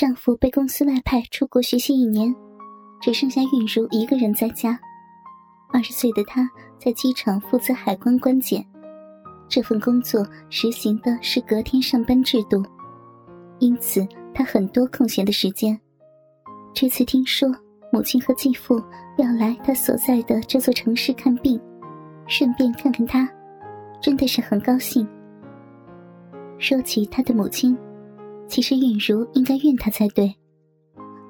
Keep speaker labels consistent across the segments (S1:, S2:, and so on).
S1: 丈夫被公司外派出国学习一年，只剩下韵如一个人在家。二十岁的她在机场负责海关关检，这份工作实行的是隔天上班制度，因此她很多空闲的时间。这次听说母亲和继父要来她所在的这座城市看病，顺便看看她，真的是很高兴。说起她的母亲。其实韵如应该怨他才对。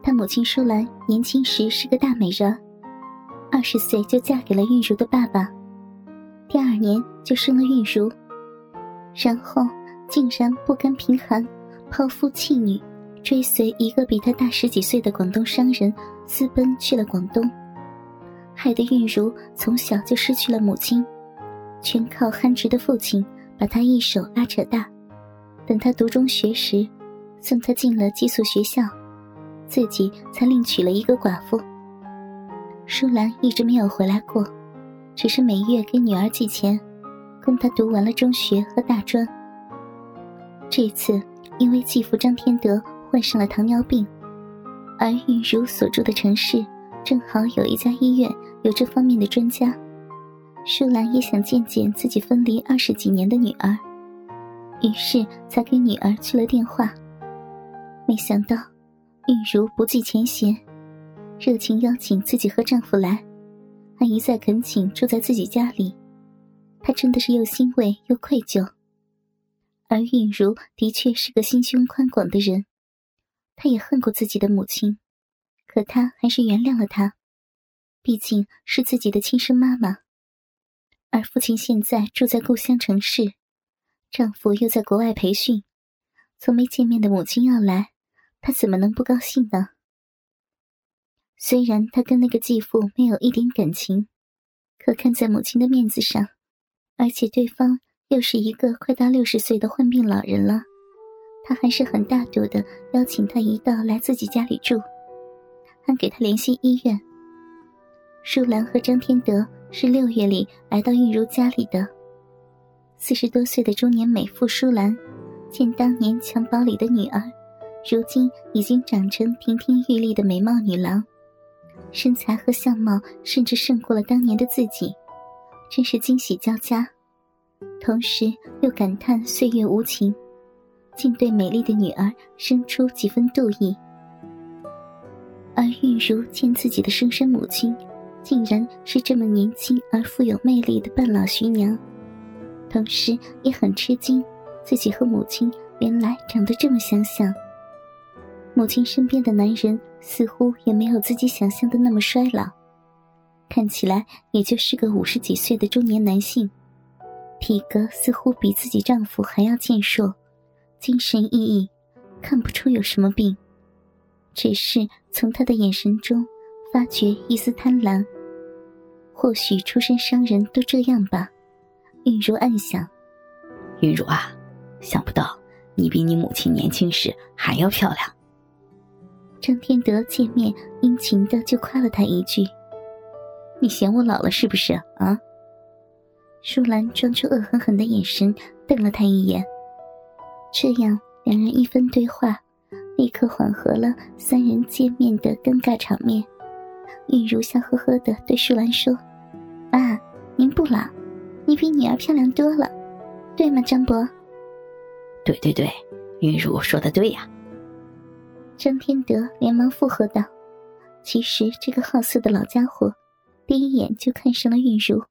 S1: 他母亲舒兰年轻时是个大美人，二十岁就嫁给了韵如的爸爸，第二年就生了韵如，然后竟然不甘贫寒，抛夫弃女，追随一个比他大十几岁的广东商人私奔去了广东，害得韵如从小就失去了母亲，全靠憨直的父亲把他一手拉扯大，等他读中学时。送她进了寄宿学校，自己才另娶了一个寡妇。舒兰一直没有回来过，只是每月给女儿寄钱，供她读完了中学和大专。这次因为继父张天德患上了糖尿病，而玉如所住的城市正好有一家医院有这方面的专家，舒兰也想见见自己分离二十几年的女儿，于是才给女儿去了电话。没想到，韵如不计前嫌，热情邀请自己和丈夫来，还一再恳请住在自己家里。她真的是又欣慰又愧疚。而韵如的确是个心胸宽广的人，她也恨过自己的母亲，可她还是原谅了她，毕竟是自己的亲生妈妈。而父亲现在住在故乡城市，丈夫又在国外培训，从没见面的母亲要来。他怎么能不高兴呢？虽然他跟那个继父没有一点感情，可看在母亲的面子上，而且对方又是一个快到六十岁的患病老人了，他还是很大度的邀请他一道来自己家里住，还给他联系医院。舒兰和张天德是六月里来到玉如家里的。四十多岁的中年美妇舒兰，见当年襁褓里的女儿。如今已经长成亭亭玉立的美貌女郎，身材和相貌甚至胜过了当年的自己，真是惊喜交加。同时又感叹岁月无情，竟对美丽的女儿生出几分妒意。而玉如见自己的生身母亲，竟然是这么年轻而富有魅力的半老徐娘，同时也很吃惊，自己和母亲原来长得这么相像。母亲身边的男人似乎也没有自己想象的那么衰老，看起来也就是个五十几岁的中年男性，体格似乎比自己丈夫还要健硕，精神奕奕，看不出有什么病，只是从他的眼神中发觉一丝贪婪。或许出身商人都这样吧，韵如暗想。
S2: 韵如啊，想不到你比你母亲年轻时还要漂亮。
S1: 张天德见面，殷勤的就夸了他一句：“
S2: 你嫌我老了是不是啊？”
S1: 舒兰装出恶狠狠的眼神瞪了他一眼，这样两人一分对话，立刻缓和了三人见面的尴尬场面。韵如笑呵呵的对舒兰说：“妈，您不老，你比女儿漂亮多了，对吗，张伯？”“
S2: 对对对，韵如说的对呀。”
S1: 张天德连忙附和道：“其实这个好色的老家伙，第一眼就看上了韵如，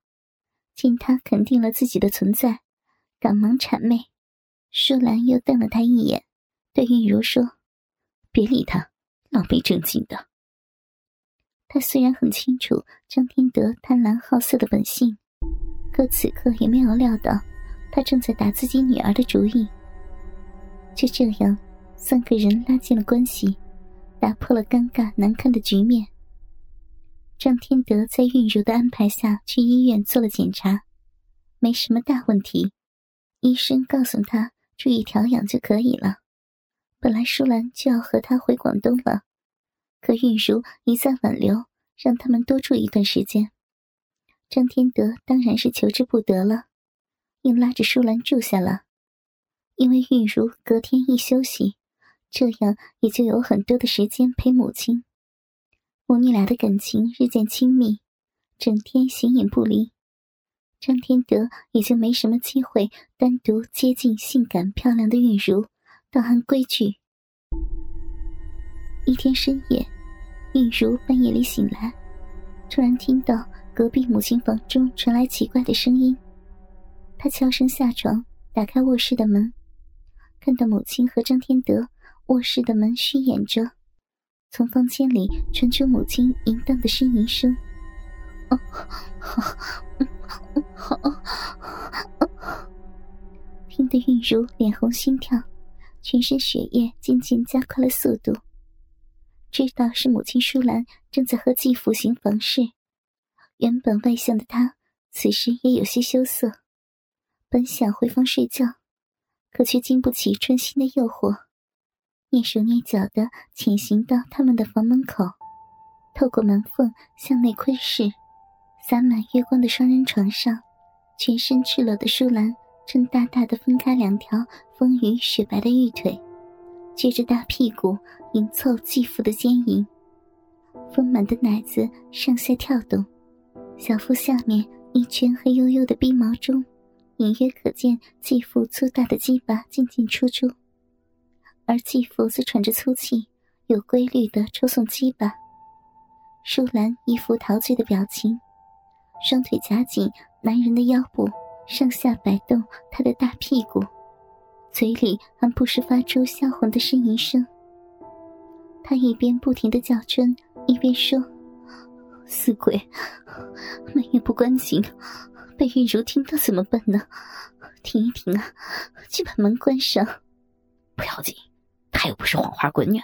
S1: 见他肯定了自己的存在，赶忙谄媚。”舒兰又瞪了他一眼，对韵如说：“
S2: 别理他，老没正经的。”
S1: 他虽然很清楚张天德贪婪好色的本性，可此刻也没有料到他正在打自己女儿的主意。就这样。三个人拉近了关系，打破了尴尬难堪的局面。张天德在韵如的安排下去医院做了检查，没什么大问题。医生告诉他注意调养就可以了。本来舒兰就要和他回广东了，可韵如一再挽留，让他们多住一段时间。张天德当然是求之不得了，硬拉着舒兰住下了。因为韵如隔天一休息。这样也就有很多的时间陪母亲。母女俩的感情日渐亲密，整天形影不离。张天德也就没什么机会单独接近性感漂亮的韵如，倒按规矩。一天深夜，韵如半夜里醒来，突然听到隔壁母亲房中传来奇怪的声音。她悄声下床，打开卧室的门，看到母亲和张天德卧室的门虚掩着，从房间里传出母亲淫荡的呻吟声。听得韵如脸红心跳，全身血液渐渐加快了速度。知道是母亲舒兰正在和继父行房事，原本外向的她此时也有些羞涩。本想回房睡觉，可却经不起春心的诱惑，蹑手蹑脚的潜行到他们的房门口，透过门缝向内窥视。洒满月光的双人床上，全身赤裸的舒兰正大大的分开两条丰腴雪白的玉腿，撅着大屁股迎凑继父的肩影，丰满的奶子上下跳动，小腹下面一圈黑黝黝的逼毛中，隐约可见继父粗大的鸡巴进进出出，而继父则喘着粗气，有规律的抽送鸡巴。舒兰一副陶醉的表情。双腿夹紧男人的腰部，上下摆动他的大屁股，嘴里还不时发出销魂的呻吟声。他一边不停的叫春，一边说：“死鬼，门也不关紧，被玉茹听到怎么办呢？停一停啊，去把门关上。
S2: 不要紧，她又不是黄花闺女，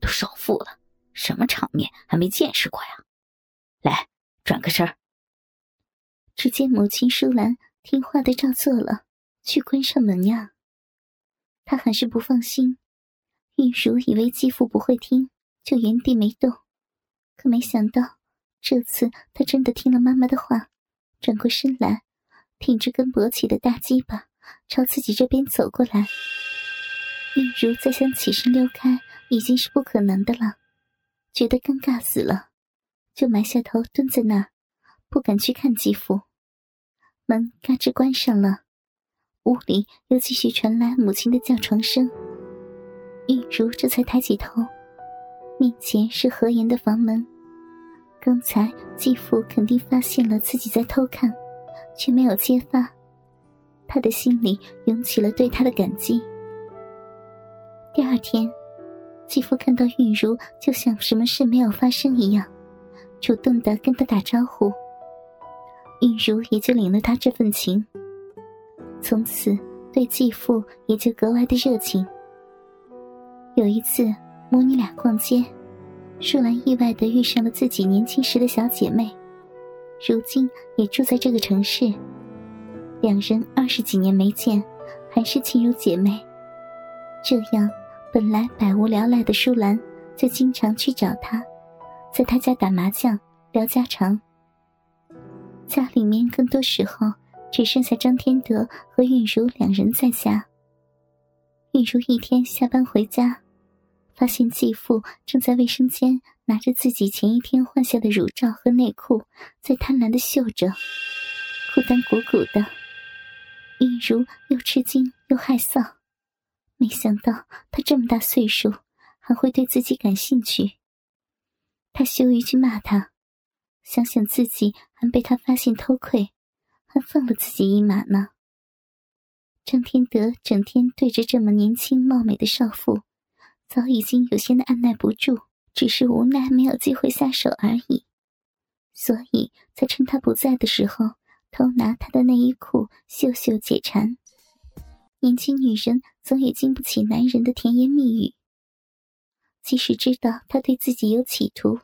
S2: 都少妇了，什么场面还没见识过呀？来，转个身。”
S1: 只见母亲舒兰听话的照做了，去关上门呀。她还是不放心，玉茹以为继父不会听，就原地没动。可没想到，这次他真的听了妈妈的话，转过身来，挺着根勃起的大鸡巴朝自己这边走过来。玉茹再想起身溜开，已经是不可能的了，觉得尴尬死了，就埋下头蹲在那儿。不敢去看继父，门嘎吱关上了，屋里又继续传来母亲的叫床声。玉茹这才抬起头，面前是何言的房门。刚才继父肯定发现了自己在偷看，却没有揭发，他的心里涌起了对他的感激。第二天，继父看到玉茹，就像什么事没有发生一样，主动的跟他打招呼。玉茹也就领了他这份情，从此对继父也就格外的热情。有一次，母女俩逛街，舒兰意外的遇上了自己年轻时的小姐妹，如今也住在这个城市。两人二十几年没见，还是亲如姐妹。这样，本来百无聊赖的舒兰就经常去找他，在他家打麻将、聊家常。家里面更多时候只剩下张天德和韵如两人在家。韵如一天下班回家，发现继父正在卫生间拿着自己前一天换下的乳罩和内裤，在贪婪的嗅着，裤裆鼓鼓的。韵如又吃惊又害臊，没想到他这么大岁数还会对自己感兴趣。他羞于去骂他。想想自己还被他发现偷窥，还放了自己一马呢。张天德整天对着这么年轻貌美的少妇，早已经有些按耐不住，只是无奈没有机会下手而已。所以才趁他不在的时候，偷拿他的内衣裤秀秀解馋。年轻女人总也经不起男人的甜言蜜语，即使知道他对自己有企图。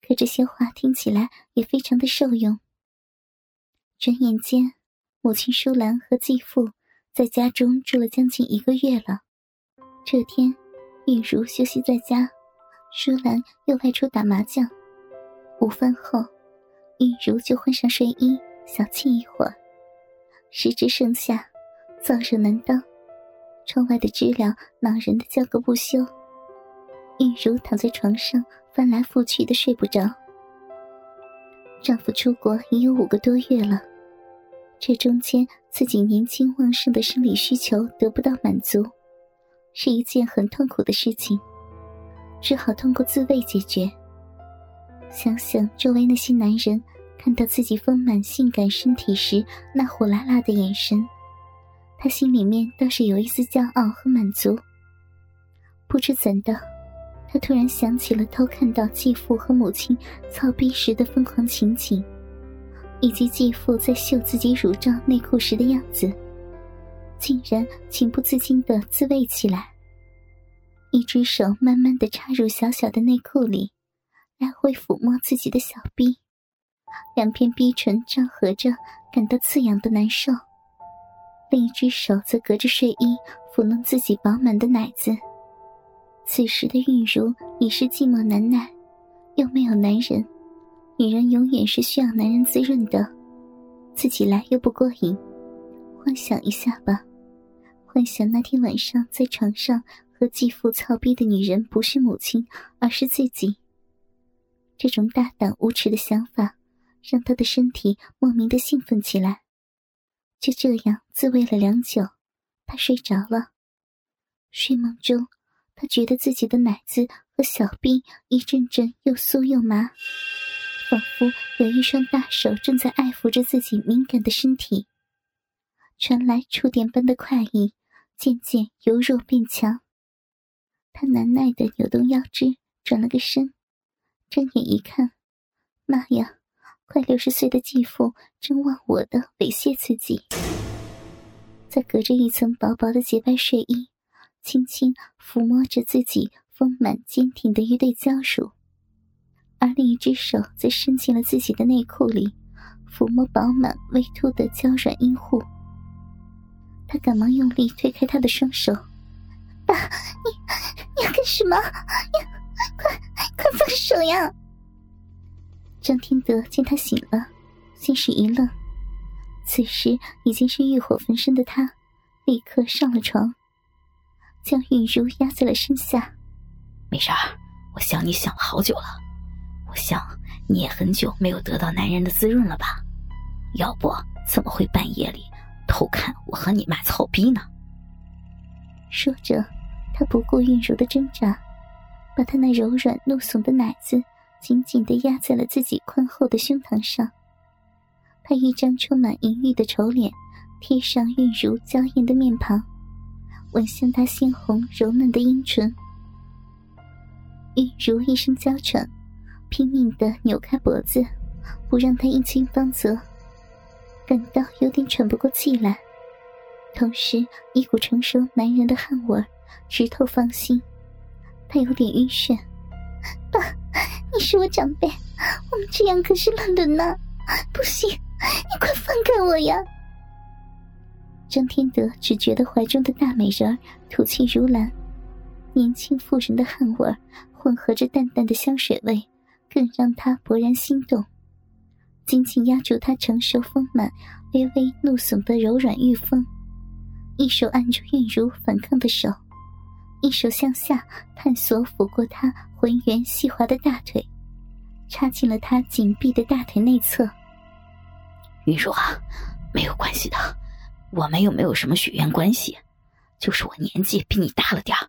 S1: 可这些话听起来也非常的受用。转眼间，母亲舒兰和继父在家中住了将近一个月了。这天，玉如休息在家，舒兰又外出打麻将。午饭后，玉如就换上睡衣，小憩一会儿。时值盛夏，燥热难当，窗外的知了恼人的叫个不休。玉茹躺在床上翻来覆去的睡不着。丈夫出国已有五个多月了，这中间自己年轻旺盛的生理需求得不到满足，是一件很痛苦的事情，只好通过自慰解决。想想周围那些男人看到自己丰满性感身体时那火辣辣的眼神，他心里面倒是有一丝骄傲和满足。不知怎的。他突然想起了偷看到继父和母亲操逼时的疯狂情景，以及继父在秀自己乳罩内裤时的样子，竟然情不自禁的自慰起来。一只手慢慢的插入小小的内裤里，来回抚摸自己的小臂，两片逼唇张合着，感到刺痒的难受。另一只手则隔着睡衣抚弄自己饱满的奶子。此时的玉茹已是寂寞难耐，又没有男人。女人永远是需要男人滋润的，自己来又不过瘾。幻想一下吧，幻想那天晚上在床上和继父操逼的女人不是母亲，而是自己。这种大胆无耻的想法，让他的身体莫名的兴奋起来。就这样自慰了良久，他睡着了。睡梦中。他觉得自己的奶子和小臂一阵阵又酥又麻，仿佛有一双大手正在爱抚着自己敏感的身体。传来触电般的快意，渐渐由弱变强。他难耐的扭动腰肢，转了个身，睁眼一看，妈呀！快六十岁的继父正忘我的猥亵自己，在隔着一层薄薄的洁白睡衣。轻轻抚摸着自己丰满坚挺的一对娇乳，而另一只手则伸进了自己的内裤里，抚摸饱满微凸的娇软阴户。他赶忙用力推开他的双手：“爸，你你要干什么？你快快放手呀！”张天德见他醒了，先是一愣，此时已经是欲火焚身的他，立刻上了床。将玉茹压在了身下，
S2: 没事儿，我想你想了好久了，我想你也很久没有得到男人的滋润了吧？要不怎么会半夜里偷看我和你妈操逼呢？
S1: 说着，他不顾韵如的挣扎，把她那柔软怒耸的奶子紧紧的压在了自己宽厚的胸膛上，他一张充满淫欲的丑脸贴上玉如娇艳的面庞。吻向她鲜红柔嫩的阴唇，玉如一声娇喘，拼命的扭开脖子，不让他阴亲芳泽，感到有点喘不过气来，同时一股成熟男人的汗味直透芳心，他有点晕眩。爸，你是我长辈，我们这样可是乱伦呢，不行，你快放开我呀！张天德只觉得怀中的大美人儿吐气如兰，年轻妇人的汗味混合着淡淡的香水味，更让他勃然心动。紧紧压住他成熟丰满、微微怒耸的柔软玉峰，一手按住韵如反抗的手，一手向下探索抚过他浑圆细滑的大腿，插进了他紧闭的大腿内侧。
S2: 玉茹啊，没有关系的。我们又没有什么血缘关系，就是我年纪比你大了点儿。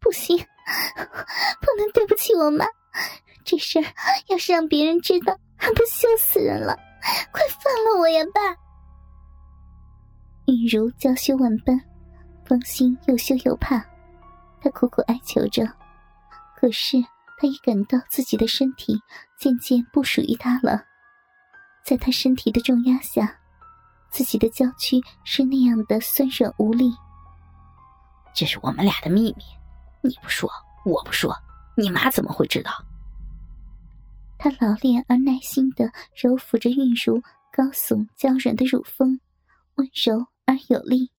S1: 不行，不能对不起我妈。这事儿要是让别人知道，还不羞死人了？快放了我呀，爸！玉如娇羞万般，芳心又羞又怕，他苦苦哀求着。可是他已感到自己的身体渐渐不属于他了，在他身体的重压下。自己的娇躯是那样的酸软无力，
S2: 这是我们俩的秘密，你不说，我不说，你妈怎么会知道？
S1: 他老练而耐心的揉抚着韵如高耸娇软的乳峰，温柔而有力。